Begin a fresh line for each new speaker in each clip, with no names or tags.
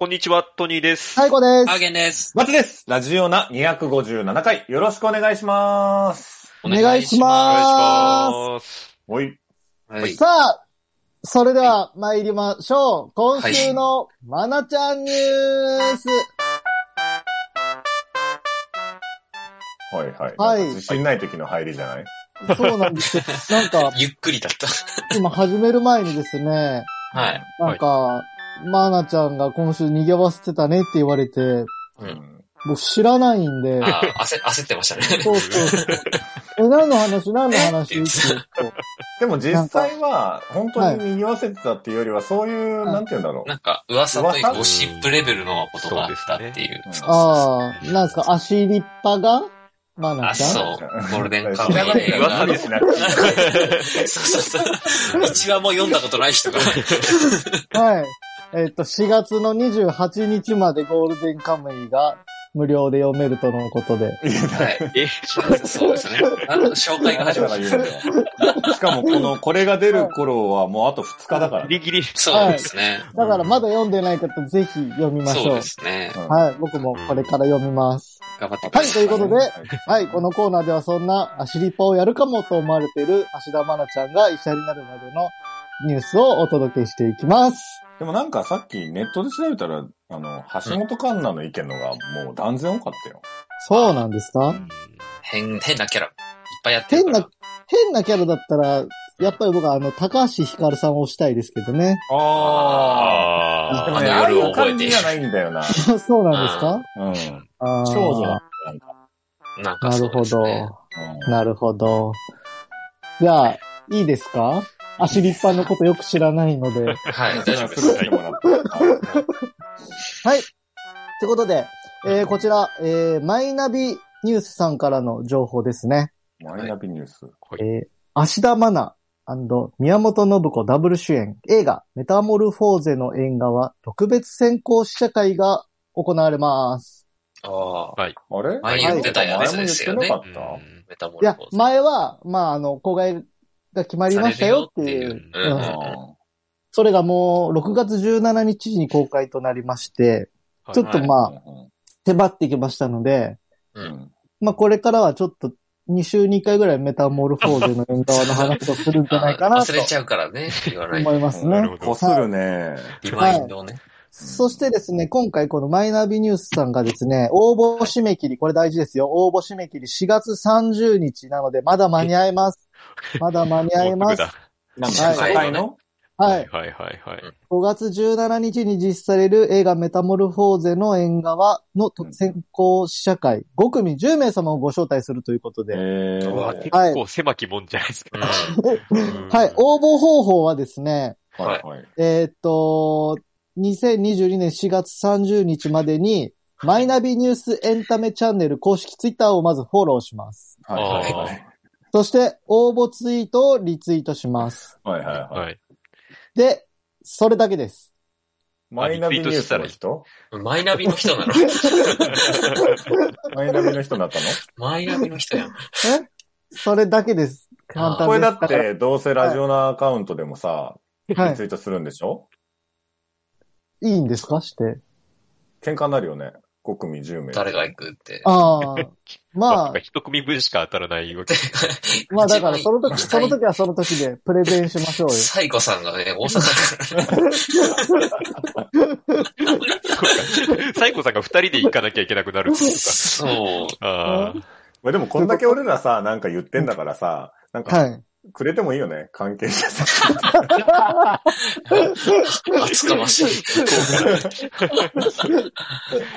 こんにちは、トニーです。
最後です。
ハーゲンです。
松です。ラジオナ257回、よろしくお願いします。
お願いし
お
ま
願いします。
おい。
はい。
さあ、それでは参りましょう。今週のまなちゃんニュース。
はいはい。
はい
なんか自信ない時の入りじゃない？
そうなんですよ。なんか、
ゆっくりだった。
今始める前にですね、
はい。
なんか、まなちゃんが今週逃げわせてたねって言われて、
う。
うんん。
僕知らないんで、
あー焦、焦ってましたね。
そうそうそう。え、何の話？何の話？って言うと
でも実際は、本当に賑わせてたっていうよりは、そういう、
はい
なんて言うんだろう。
なんか、噂というか
噂
ゴシップレベルのことがあったっていう。
そうですね
ああ、なんですか、足立派がまな
あ、
ちゃん？
そう。ゴールデンカムイ
知らない
映画
噂 にしなくていい
そうそうそう。一話も読んだことない人が。
はい。えっ、と、4月の28日までゴールデンカムイが無料で読めるとのことで。
はい。
え、
そうですね。あの紹介が始まる。
しかもこの、これが出る頃はもうあと2日だからね。
ギリギリ。
そうですね。
だからまだ読んでない方ぜひ読みましょう。
そうですね。
うん
はい。僕もこれから読みます。
頑張ってくだ
はい。
さ
ということで、
はい
はい。このコーナーではそんな足リポをやるかもと思われている芦田愛菜ちゃんが医者になるまでのニュースをお届けしていきます。
でもなんかさっきネットで調べたら、あの、橋本環奈の意見のがもう断然多かったよ。
そうなんですか？
変、変なキャラ、いっぱいやってる。
変な、変なキャラだったら、やっぱり僕はあの、高橋ひかるさんを推したいですけどね。
あでもね、
あ
ああいう
覚えて
感じじゃないんだよな。
そうなんですか？
うん。少女だ。なんか。
なんか
なるほ。ど。なるほど。じゃあ、いいですか？足立派のことよく知らないので。
はい、大丈夫です。
はい。ということで、えー、こちら、えー、マイナビニュースさんからの情報ですね。
マイナビニュース。
はい
えー、芦田愛菜宮本信子ダブル主演映画メタモルフォーゼの縁側特別選考試写会が行われます。
ああ。
あれ？
前言ってたやつ
前も言っ
ですよね
てなかっ
うん
メタモ
いや
ルフォー、ズ。
前は、まあ、あの、公開が決まりましたよっていう。
ううん
た
うんそれがもう6月17日に公開となりまして、ちょっとまあ、
うん
迫ってきましたので、まあこれからはちょっと2週に1回ぐらいメタモルフォーゼの縁側の話をするんじゃないかなと
忘れちゃうからね、言わないと。
思いますね。
こするね。
リマインドをね。
そしてですね、今回このマイナビニュースさんがですね、応募締め切り、これ大事ですよ。応募締め切り4月30日なので、まだ間に合います。まだ間に合います。
なん
はい
か、高いの
はい。
はいはいはい。
5月17日に実施される映画メタモルフォーゼの縁側の
うん
選考試写会、5組10名様をご招待するということで、
結構狭きもんじゃないですか。うん
はい、応募方法はですね、
はいはい。
えーっと、2022年4月30日までに、マイナビニュースエンタメチャンネル公式ツイッターをまずフォローします。
はいはいはい。
そして、応募ツイートをリツイートします。
はいはいはい。
はい。
で、それだけです。
マイナビニュースの人？
マイナビの人なの？
マイナビの人になったの？
マイナビの人やん。
え？それだけです。簡単です。
これだって、どうせラジオナアカウントでもさ、
はい
リツイートするんでしょ？
いいんですか？して。
喧嘩になるよね。5組10名。
誰が行くって。
ああ。まあ
まあ、一組分しか当たらないわけ。
まあだからその時、その時はその時でプレゼンしましょうよ。
サイコさんがね、大阪だから。
サイコさんが二人で行かなきゃいけなくなるっていうか。
そう。
ああ。
まあでもこんだけ俺らさ、なんか言ってんだからさ、なんか、
はい。
くれてもいいよね。関係者さ。
厚かましい。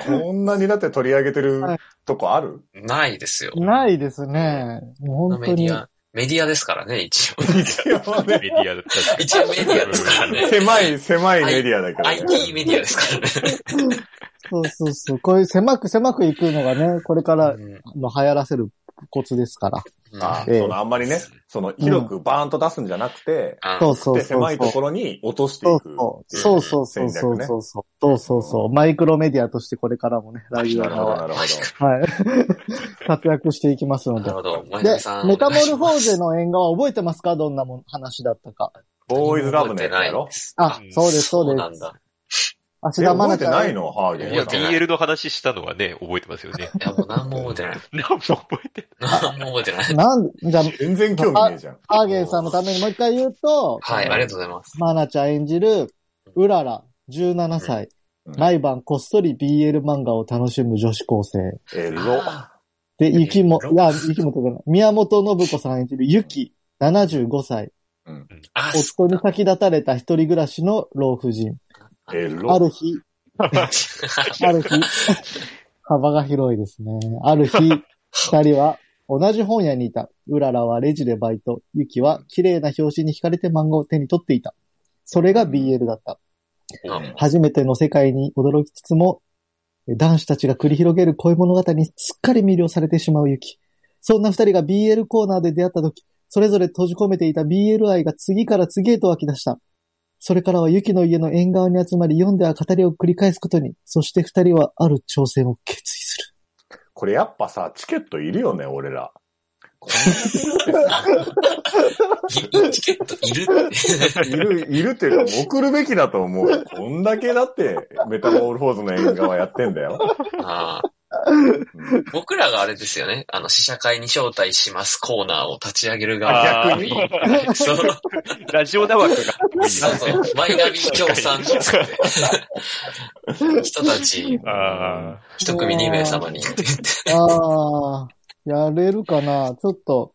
こんなにだって取り上げてる
はい
とこある？
ないですよ。
ないですね。もう本当に。
メディア、メディアですからね、一応。
一応ね
メディアだったり。
一応メディアですからね。
狭い、狭いメディアだけどね。
IT メディアですからね。
そうそうそう。こういう狭く狭くいくのがね、これから
うん
の流行らせるコツですから。
あ
ええ
そのあんまりね、その広くバーンと出すんじゃなくて、
あ
そうそう
で、
そうそう。
狭いところに落として
そ
いうく。
そう。そうそうそうそう
ね
そうそう。そうそうそう。マイクロメディアとしてこれからもね、ラジオ
なるほど、
は、
なるほ
はい。活躍していきますので
なる。ほど。
で。メタモルフォーゼ
の
の縁側覚えてますかどんなもん話だったか。
ど。ボーイズラブのやつやろ
す。
あ、そうです、そうです。芦
え覚えて
田愛菜ちゃん。
ないの？ハーゲン。
いや、
覚えてない
BL の話したのはね、覚えてますよね。
いや、もう何も覚えてない。
何も覚えて
何も覚えてない。
なん、じゃあ、
全然興味ねえじゃん。
ハーゲンさんのためにもう一回言うと、
はい、ありがとうございます。
マナちゃん演じる、うらら、17歳、
うん
毎晩こっそり BL 漫画を楽しむ女子高生。
エロ。
あ
で、ゆきも、
え
いや、ゆきもとじゃない。宮本信子さん演じるゆき、75歳。
あ、
夫に先立たれた一人暮らしの老婦人。ある日、ある日、幅が広いですね。ある日、二人は同じ本屋にいた。うららはレジでバイト。ゆきは綺麗な表紙に惹かれて漫画を手に取っていた。それが BL だった。
うん
初めての世界に驚きつつも、男子たちが繰り広げる恋物語にすっかり魅了されてしまうユキ。そんな二人が BL コーナーで出会った時、それぞれ閉じ込めていた BL 愛が次から次へと湧き出した。それからはユキの家の縁側に集まり読んでは語りを繰り返すことに、そして二人はある挑戦を決意する。
これやっぱさ、チケットいるよね、俺ら。
いチケットいる。
いる、いるっていうか、送るべきだと思うよ。こんだけだって、メタモールフォーズの縁側やってんだよ。
ああ
うん
僕らがあれですよね。あの、試写会に招待しますコーナーを立ち上げる側
に
そう。
ラジオナ枠が多い
そうそう。マイナビ協賛。人たち、
あ
一組二名様にって言って。
ああ、やれるかなちょっと、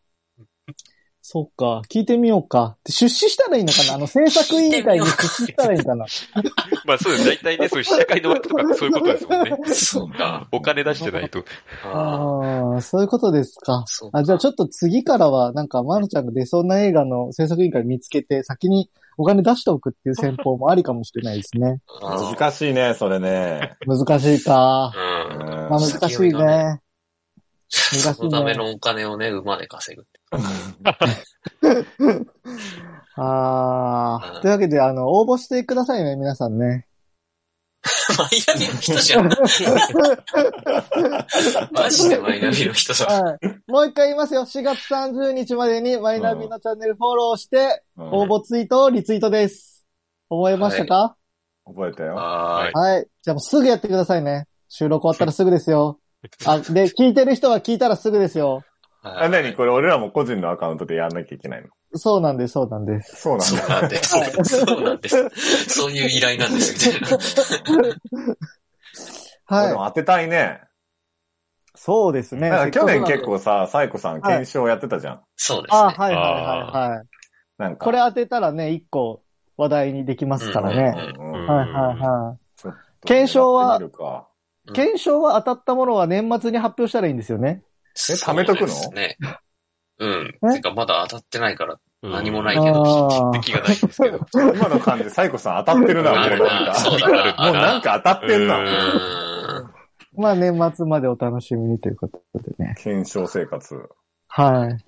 そっか、聞いてみようか。出資したらいいのかな？あの、制作委員会に出資したらいいのかな？
あ。まあそうです。大体ね、そういう試写会の枠とかそういうことですもんね。
そうか。
お金出してないと。
あ
ああ、そういうことですか。あ、じゃあちょっと次からは、なんか、まるちゃんが出そうな映画の制作委員会見つけて、先にお金出しておくっていう戦法もありかもしれないですね。
難しいね、それね。
難しいか。
うん。
うん
まあ難しいね。
そのためのお金をね、馬で稼ぐって。
ああ。
うん
というわけで、あの、応募してくださいね、皆さんね。
マイナビの人じゃん。マジでマイナビの人だ。
はい。もう一回言いますよ。4月30日までにマイナビのチャンネルフォローして、
うん
応募ツイートをリツイートです。覚えましたか？
覚えたよ。
は
はい。じゃあもうすぐやってくださいね。収録終わったらすぐですよ。あ、で、聞いてる人は聞いたらすぐですよ。
い。
あ、なにこれ俺らも個人のアカウントでやんなきゃいけないの？
そうなんです、そうなんです。
そうなん
そう
だ。
なんです。そうなんです。そういう依頼なんです、みたいな。
はい。
でも当てたいね。
そうですね。
去年結構さ、サイコさん検証やってたじゃん。
なんで。
そうですね。
あ、はいはいはいはい。
なんか。
これ当てたらね、一個話題にできますからね。
うんうん
はいはいはい。検証は検証は当たったものは年末に発表したらいいんですよね。
え貯めとくの？
そうですね。うん。
え？
てか、まだ当たってないから、
うん
何もないけど。
あ
気がないんですけど。
今の感じ、サイコさん当たってるな、もう
ある
なんか。
なそうだな
もうなんか当たってん
う
な。
ーん。
ーまあ年末までお楽しみにということでね。
検証生活。
はい。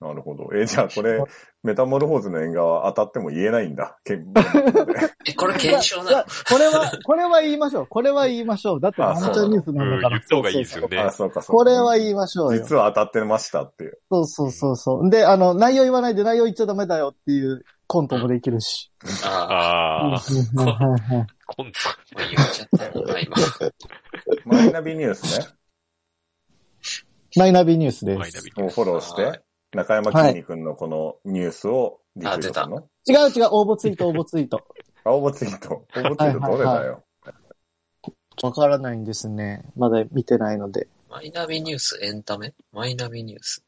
なるほど。え、じゃあこれ、メタモルフォーズの縁側当たっても言えないんだ。け
え、これ検証なの？
これは、これは言いましょう。これは言いましょう。だって、
あ
マナちゃんニュースなんだから。
うん言った方がいいですよね
あ、そうか、そうか。
これは言いましょうよ。
実は当たってましたっていう。
そうそうそうそう。で、あの、内容言わないで内容言っちゃダメだよっていうコントもできるし。
あ
あコント。
あ、言っちゃった今。
マイナビニュースね。
マイナビニュースです。
マイナビ
をフォローし
は
て、中山きんに君のこのニュースをリツイートするの？
違う違う、応募ツイート、応募ツイート。
あ、応募ツイート。応募ツイートどれだよ？
わからないんですね。まだ見てないので。
マイナビニュースエンタメ？マイナビニュース。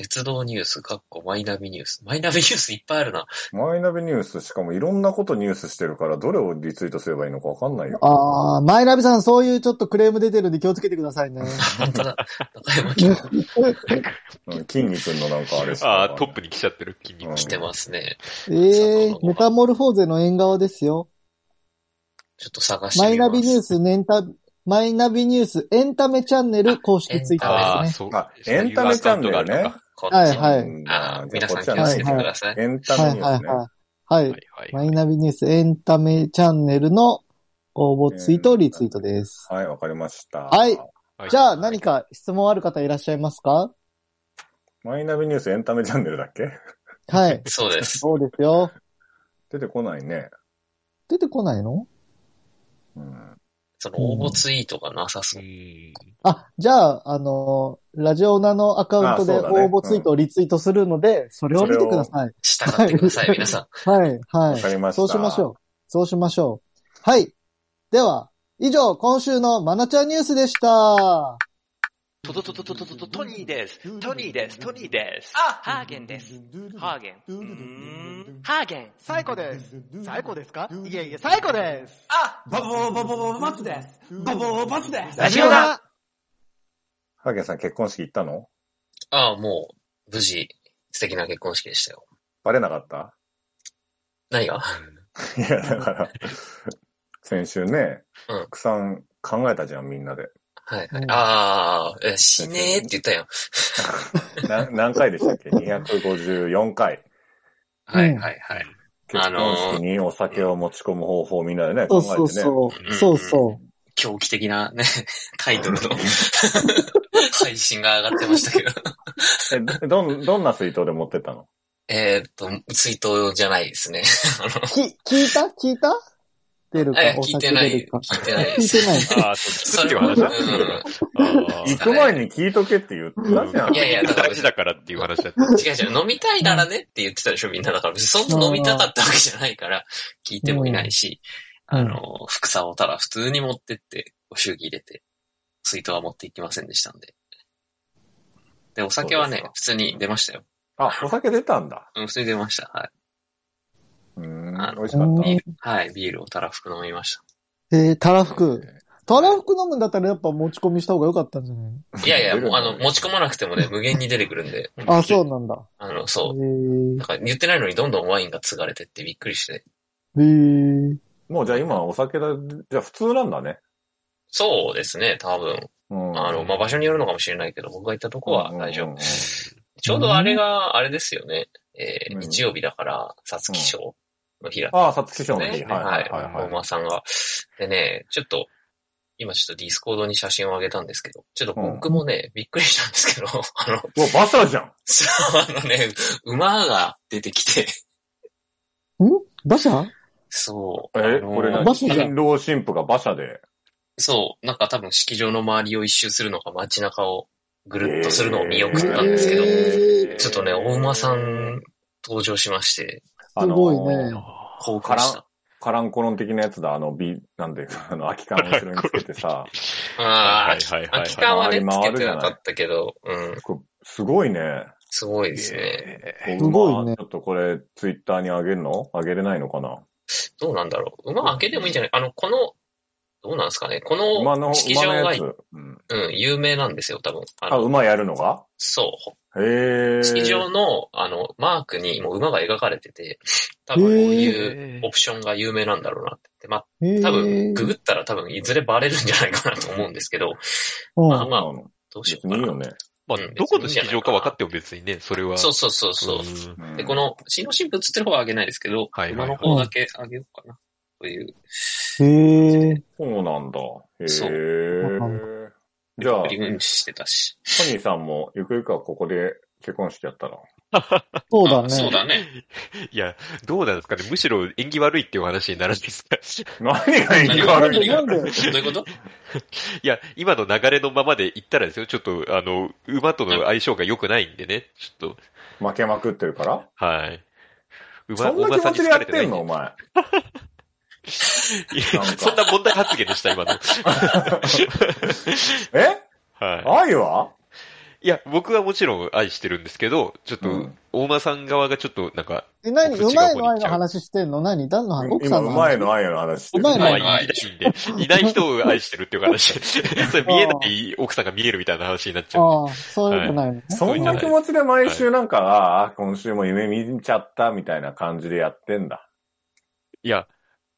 鉄道ニュース、かっこマイナビニュース。マイナビニュースいっぱいあるな。
マイナビニュース、しかもいろんなことニュースしてるから、どれをリツイートすればいいのかわかんないよ。
あー、マイナビさん、そういうちょっとクレーム出てるんで気をつけてくださいね。
本当だ。中山君
うん筋肉のなんかあれしか
ああ、トップに来ちゃってる筋肉。
うん
来てますね。
えー、メタモルフォーゼの縁側ですよ。
ちょっと探してみます。
マイナビニュース、ネンタ、マイナビニュース、エンタメチャンネル公式ツイッタ
ああ、
ーですね。
そう。
あエンタメチャンネルね
こっち
はいはい
うん
あー皆さん気をつけてください。
エンタ
はい
メニュースね。
はい。マイナビニュース、エンタメチャンネルの応募ツイート、リツイートです。
はい、わかりました。
はい
はい
じゃあ何か質問ある方いらっしゃいますか？
マイナビニュースエンタメチャンネルだっけ？
はい。
そうです。
そうですよ。
出てこないね。
出てこないの？
その応募ツイートがなさそうう。
ん。
あ、じゃあ、あのーラジオナのアカウントで応募ツイートをリツイートするので、それを見てください。
従ってください、皆さん。
はい、は
わかりま
い。
した
そうしましょう。そうしましょう。はい。では、以上、今週のマナちゃんニュースでした。
トトトトトトトトトニーです。トニーです。トニーです。
あ、ハーゲンです。ハーゲン。ハーゲン。
最高です。最高ですか？いえいえ、最高です。
あ、
バボーバボーバツです。バボーバツです。
ラジオだ
ハーゲンさん結婚式行ったの？
ああ、もう、無事、素敵な結婚式でしたよ。
バレなかった？
何が？
いや、だから、先週ね、
うん
たくさん考えたじゃん、みんなで。
はいはい。
うん
ああ、え死ねーって言ったよ。
な何回でしたっけ ?254 回。
はいはいはい。
結
あのー
婚式にお酒を持ち込む方法をみんなでね、考
そう
えてね。
そうそう。
うん
そうそう。
狂気的なね、タイトルの 配信が上がってましたけど。
えどん、どんな水筒で持ってったの？
えーっと、追悼じゃないですね。
き、聞いた？聞いた？出るか？
え、
お
聞いてない。聞いてないで
聞い
す。
てない。
ああ、そっていう話だったんですけど。あ
行く前に聞いとけって言ったじゃん。
いやいやだから
大事だからっていう話だった。
違う違う、飲みたいならねって言ってたでしょ、みんな。だからそんな飲みたかったわけじゃないから、聞いてもいないし、
うん
あの、副作をただ普通に持ってって、ご祝儀入れて、水筒は持っていきませんでしたんで。で、お酒はね普通に出ましたよ。
あ、お酒出たんだ。
うん普通に出ました。はい。
うーん
あ、の
美味しかった。
ビール、はい、ビールをたらふく飲みました。
えー、たらふく。たらふく飲むんだったらやっぱ持ち込みした方が良かったんじゃない？
いやいや、もうあの、持ち込まなくてもね、無限に出てくるんで。
あ、そうなんだ。
あの、
え
そう。
ー
なんか言ってないのにどんどんワインが継がれてってびっくりして。
えー、
もうじゃあ今お酒だ、じゃあ普通なんだね。
そうですね、多分。
うん
あの、まあ、場所によるのかもしれないけど、僕が行ったとこは大丈夫。
うんうんうん
ちょうどあれが、あれですよね。えー
うん
日曜日だから、皐月賞の日だっ
ああ、皐月賞の日。はいはい
はい。
はい
大間さんが。でね、ちょっと、今ちょっとディスコードに写真を上げたんですけど、ちょっと僕もね、びっくりしたんですけど、あの、
うわ、馬車じゃん
そう、あのね、馬が出てきて、
馬車
そう。
え、
あの
これ何？新郎新婦が馬車で？
そう、なんか多分式場の周りを一周するのか街中をぐるっとするのを見送ったんですけど、
えー。
ちょっとね、お馬さん登場しまして、
すごいね。
興奮した。
カランコロン的なやつだ、あの、ビ、なんで、あの、空き缶を後ろにつけてさ、
ああ、
はいはいはい
空き缶はね、つ
回
けてなかったけど、うん、
すごいね。
すごいですね。
え
すごいね。
ちょっとこれ、ツイッターにあげるの？あげれないのかな？
どうなんだろう。馬開けてもいいんじゃない？あの、この、どうなんですかね？こ
馬の、
の式場が。
うん。
うん、有名なんですよ、多分。あ
馬やるのが？
そう。
へえ。
式場の、あの、マークにもう馬が描かれてて、多分こういうオプションが有名なんだろうなって。まあ、
えー、
多分、ググったら多分いずれバレるんじゃないかなと思うんですけど、
うん
まあまあどうしようかな。
いいよね。
まあ、どこの式場か分かっても別にね、それは。
そうそうそうそう。で、こ、の、新郎新婦映ってる方はあげないですけど、
はいはいはい
馬の方だけあげようかな。という、
へー。
そうなんだ。へ
そう
え。じゃあ、
リムンチしてたし。
トニーさんも、ゆくゆくはここで結婚式やったら？
そうだね。
あそうだね。
いや、どうなんですかね。むしろ縁起悪いっていう話になるんですか。
何が縁起
何
悪い
なんで
どういうこと
いや、今の流れのままで言ったらですよ。ちょっと、あの、馬との相性が良くないんでね。ちょっ
負けまくってるから？
と、はい。馬
そんな気持ちでやってんの？お前。
いや
なんか
そんな問題発言でした、今の。
え？
はい。
愛は？い
や、僕はもちろん愛してるんですけど、ちょっと
うん、
大間さん側がちょっと、なんか、
え、何
こっち
馬への愛の話してんの？何？誰の話奥
今、
さんの話？
馬への愛の話してる。
馬への愛
まあいないんで、いない人を愛してるっていう話。それ見えない奥さんが見えるみたいな話になっちゃう。
ああ、そういうことないのね。
そんな気持ちで毎週なんか、ああ、今週も夢見ちゃったみたいな感じでやってんだ。
いや、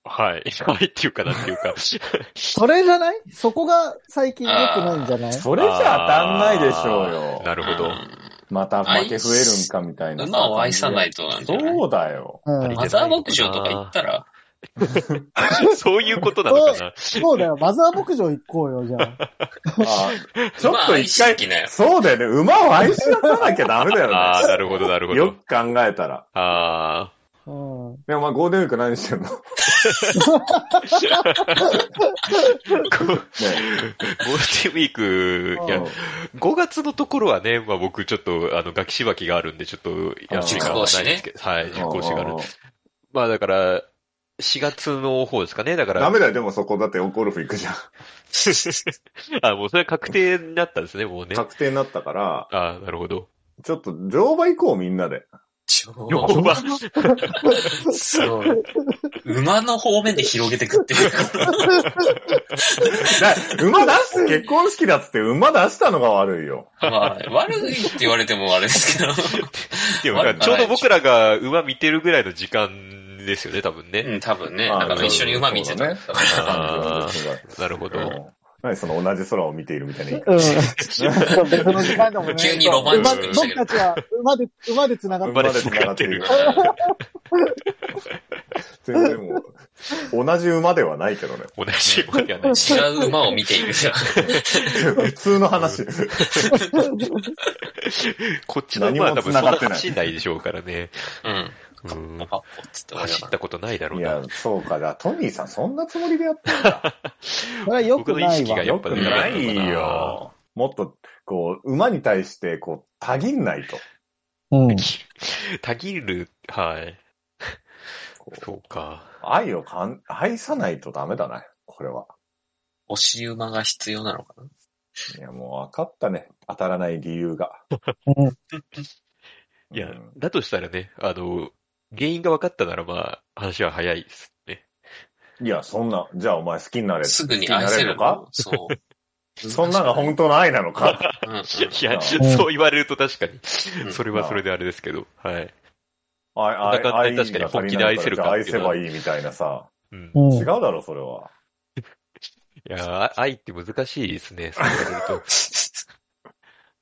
はい。はいっていうかなんていうか。
それじゃない？そこが最近良くないんじゃない？
それじゃ当たんないでしょうよ。
なるほど。
また負け増えるんかみたいなさ。
馬を愛さないとなんじゃない
そうだよ。
うん。
マザー牧場とか行ったら、
そういうことなのかな？
そうだよ。マザー牧場行こうよ、じゃあ。
あちょっと一回
す、ぎなよ。
そうだよね。馬を愛し出さなきゃダメだよね。
ああ、なるほど、なるほど。
よく考えたら。
あ
うん。うん。
で、お前ゴールデンウィーク何してんの？ね
ゴールデンウィーク、いや、5月のところはね、まあ僕ちょっと、あの、ガキしばきがあるんで、ちょっと休みがないんですけど、はい、
うん
実行士がある。まあだから、4月の方ですかね、だから。
ダメだよ、でもそこだってゴルフ行くじゃん。
あ、もうそれは確定になったんですね、もうね。
確定になったから、
あなるほど。
ちょっと乗馬行こう、みんなで。
超
乗馬
そう。馬の方面で広げてくっていう。
だ馬出す結婚式だっつって馬出したのが悪いよ。
まあ、悪いって言われてもあれですけど。
でも、ちょうど僕らが馬見てるぐらいの時間ですよね、多分ね。
うん、多分ね。
あ
だから一緒に馬見てた。
なるほど。
うん何その同じ空を見ているみたいな言い方
うん。別の時間でもね。
急にロマンチックに
僕たちは馬で、馬で繋がって
馬
る。
で繋がってる。
全然もう、同じ馬ではないけどね。
同じ馬ではない。
違う馬を見ている。
普通の話。
こっちの馬は多分そんな
何も繋がってない
でしょうからね。
うん。
うん
パッポっつって
走ったことないだろうな
いや。、そうか。じゃあトニーさんそんなつもりでやってんだ。
それは良くないわ。
僕の意識が
よくないよ。もっと、こう、馬に対して、こう、たぎんないと。
うん。
たぎる、はい。そうか。
愛をかん、愛さないとダメだな、これは。
押し馬が必要なのかない
や、もう分かったね。当たらない理由が。
いや、だとしたらね、あの、原因が分かったならまあ、話は早いですね。
いや、そんな、じゃあお前好きになれ。
すぐに
好き
愛せる
の？か
そう。
そんなのが本当の愛なのか？
うんうん
いや、
うん
そう言われると確かに、
うん
それはそれであれですけど、はい。
愛、
こんな
愛、
感じ
愛
で確かに本気で
が
愛せるか
愛せばいいみたいなさ。
うん。
うん。
違うだろ、それは。
いや、あ愛って難しいですね、そう言われると。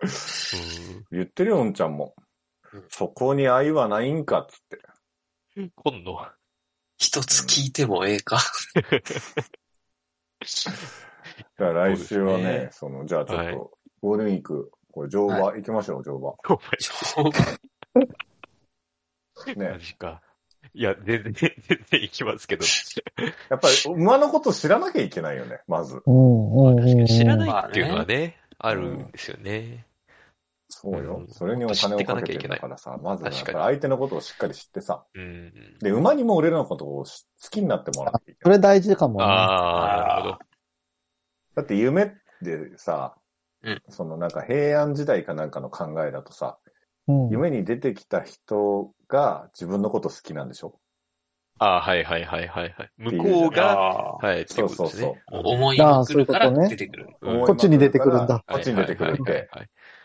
うん
言ってるよ、んちゃんも
うん。
そこに愛はないんかっつって。
今度。
一つ聞いてもええか。
だから来週はね、
そ
の、じゃあちょっ
はい
と、ゴールデンウィーク、これ乗馬行きましょう、乗馬。
お前
ね
マ。ジか。いや、全然、全然行きますけど。
やっぱり馬のこと知らなきゃいけないよね、まず。
うん。うん。うん。
知ら
い。
ないっていうのはね、あるんですよね。
そうよ
う。ん
それにお金をかけてるからさ、まずやっぱり相手のことをしっかり知ってさ。
うん。
で、馬にも俺らのことをし好きになってもらわなきゃいけ
そ。れ大事かもね。
ああ、なるほど。
だって夢ってさ、
うん
そのなんか平安時代かなんかの考えだとさ、
うん。
夢に出てきた人が自分のこと好きなんでしょ？
ああ、はいはいはいはいはい。向こうが、
あ
はい、
そう
ことですね。
思いまくるから出てくる。
うん
こっちに出てくるんだ
こっちに出てくるって。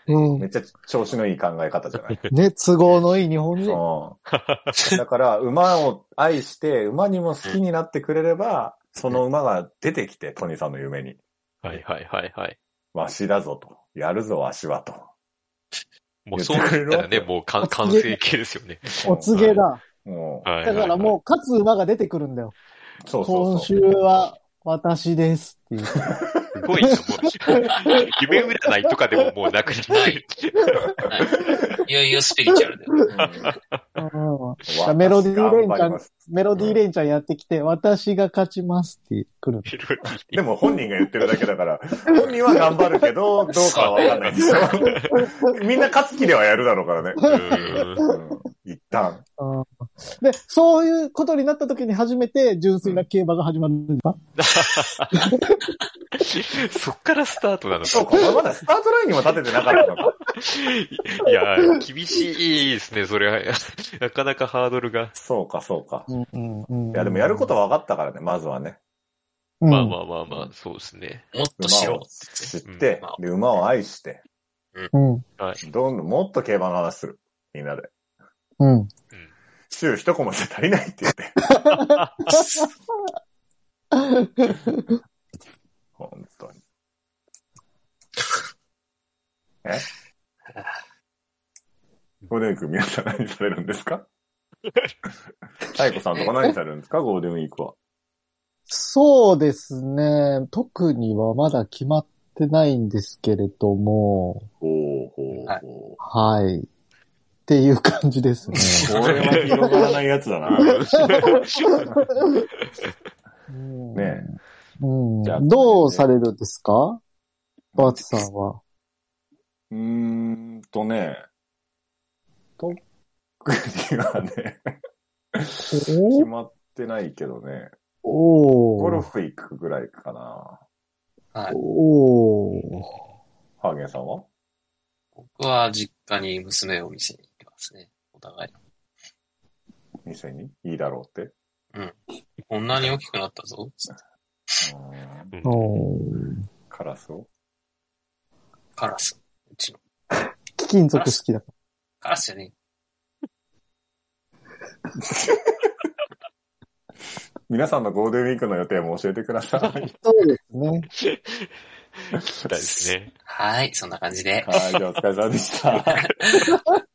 め。っちゃ調子のいい考え方じゃない？
ね、都合のいい日本人。
うん。だから、馬を愛して、馬にも好きになってくれれば、その馬が出てきて、トニーさんの夢に。
はいはいはいはい。
わしだぞと。やるぞ、わしはと。
もうそうなったらね、もう完完成形ですよね。
お告げだ。だからもう、勝つ馬が出てくるんだよ。
そうそう
今週
そう。
は私ですっていう。
すごいな、もう。夢占いとかでももうなくなって
いよいよスピリチュアルだよ。
うん
うん
メロディーレンちゃんメロディーレンちゃんやってきて、私が勝ちますって来る。
る。
でも本人が言ってるだけだから、本人は頑張るけど、どうかはわかんないんですよ。みんな勝つ気ではやるだろうからね。
うん
うん一旦。
うんで、そういうことになった時に初めて純粋な競馬が始まるんですか、
そっからスタートなのか。
そうか、まだスタートラインにも立ててなかったのか。
いや、厳しいですね、それは。なかなかハードルが。
そうか、そうか。
うんうんうん、
いや、でもやることは分かったからね、まずはね。
うん、
まあまあまあまあ、そうですね。
もっとしろ
馬を。知って
うん、
で、馬を愛して、
うん。
はい。
どんどんもっと競馬の話する。みんなで。
うん。
週一コマじゃ足りないって言って。本当に。え？ゴールデンウィーク皆さん何されるんですか？太鼓さんとか何されるんですか？ゴールデンウィークは。
そうですね。特にはまだ決まってないんですけれども、
ほうほう
はい
ほう。
はい。っていう感じですね。
これは広がらないやつだな。ね
うんどうされるんですか？バーツさんは。
うーんとね、特にはね、決まってないけどね、
お
ゴル
ー。
フ行くぐらいかな。
はい。
おー。
ハーゲンさんは？
僕は実家に娘を見せに行きますね。お互い。
店に？いいだろうって？
こんなに大きくなったぞ。
うーん
おー
カラスを？
カラス。うちの。
貴金属好きだか
カラスじゃね
皆さんのゴールデンウィークの予定も教えてください。
ら。そうですね。
聞きたいですね。
はい、そんな感じで。
はい、じゃあお疲れ様でした。